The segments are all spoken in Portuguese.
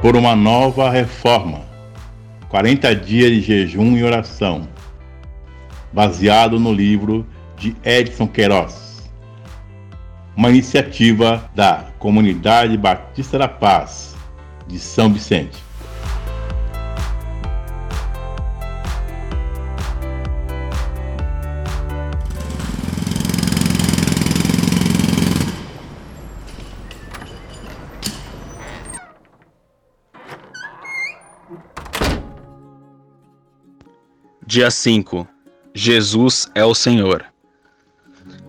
por uma nova reforma. 40 dias de jejum e oração, baseado no livro de Edson Queiroz. Uma iniciativa da Comunidade Batista da Paz de São Vicente. Dia 5 Jesus é o Senhor.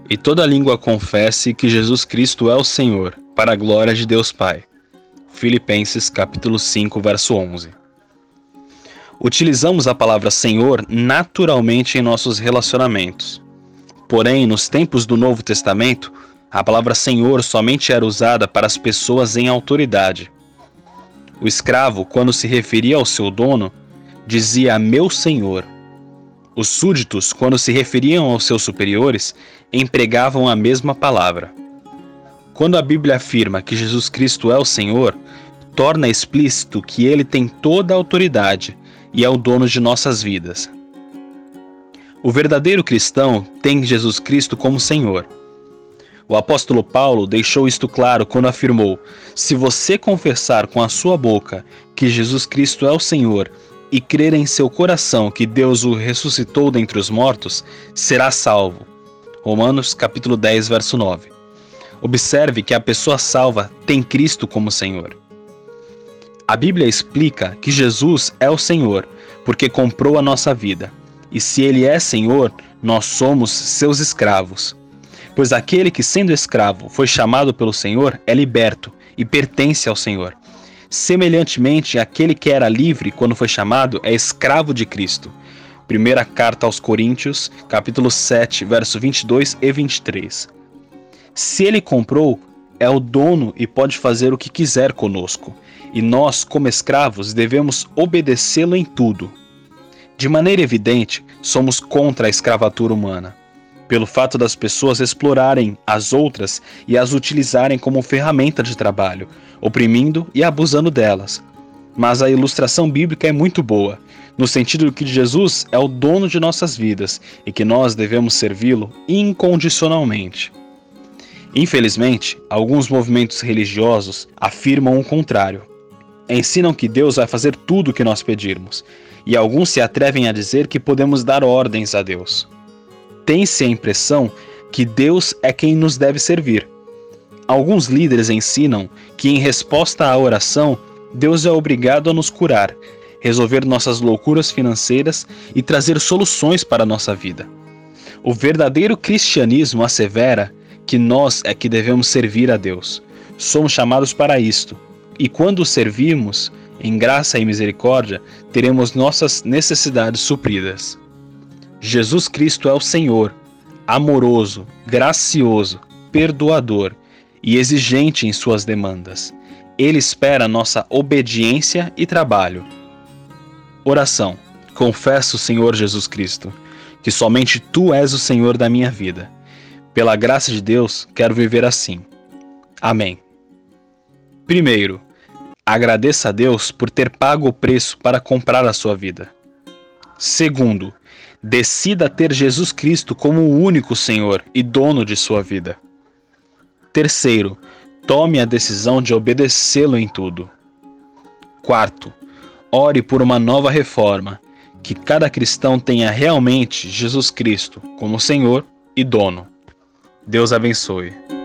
E toda língua confesse que Jesus Cristo é o Senhor, para a glória de Deus Pai. Filipenses capítulo 5, verso 11. Utilizamos a palavra Senhor naturalmente em nossos relacionamentos. Porém, nos tempos do Novo Testamento, a palavra Senhor somente era usada para as pessoas em autoridade. O escravo, quando se referia ao seu dono, dizia meu senhor os súditos, quando se referiam aos seus superiores, empregavam a mesma palavra. Quando a Bíblia afirma que Jesus Cristo é o Senhor, torna explícito que ele tem toda a autoridade e é o dono de nossas vidas. O verdadeiro cristão tem Jesus Cristo como Senhor. O apóstolo Paulo deixou isto claro quando afirmou: Se você confessar com a sua boca que Jesus Cristo é o Senhor e crer em seu coração que Deus o ressuscitou dentre os mortos, será salvo. Romanos capítulo 10, verso 9. Observe que a pessoa salva tem Cristo como Senhor. A Bíblia explica que Jesus é o Senhor, porque comprou a nossa vida. E se ele é Senhor, nós somos seus escravos. Pois aquele que, sendo escravo, foi chamado pelo Senhor é liberto e pertence ao Senhor. Semelhantemente, aquele que era livre quando foi chamado é escravo de Cristo. Primeira carta aos Coríntios, capítulo 7, verso 22 e 23. Se ele comprou, é o dono e pode fazer o que quiser conosco, e nós, como escravos, devemos obedecê-lo em tudo. De maneira evidente, somos contra a escravatura humana pelo fato das pessoas explorarem as outras e as utilizarem como ferramenta de trabalho, oprimindo e abusando delas. Mas a ilustração bíblica é muito boa, no sentido de que Jesus é o dono de nossas vidas e que nós devemos servi-lo incondicionalmente. Infelizmente, alguns movimentos religiosos afirmam o contrário. Ensinam que Deus vai fazer tudo o que nós pedirmos, e alguns se atrevem a dizer que podemos dar ordens a Deus tem-se a impressão que Deus é quem nos deve servir. Alguns líderes ensinam que, em resposta à oração, Deus é obrigado a nos curar, resolver nossas loucuras financeiras e trazer soluções para a nossa vida. O verdadeiro cristianismo assevera que nós é que devemos servir a Deus. Somos chamados para isto, e quando o servimos, em graça e misericórdia, teremos nossas necessidades supridas. Jesus Cristo é o Senhor, amoroso, gracioso, perdoador e exigente em suas demandas. Ele espera nossa obediência e trabalho. Oração. Confesso, Senhor Jesus Cristo, que somente tu és o Senhor da minha vida. Pela graça de Deus, quero viver assim. Amém. Primeiro, agradeça a Deus por ter pago o preço para comprar a sua vida. Segundo, decida ter Jesus Cristo como o único Senhor e dono de sua vida. Terceiro, tome a decisão de obedecê-lo em tudo. Quarto, ore por uma nova reforma, que cada cristão tenha realmente Jesus Cristo como Senhor e dono. Deus abençoe.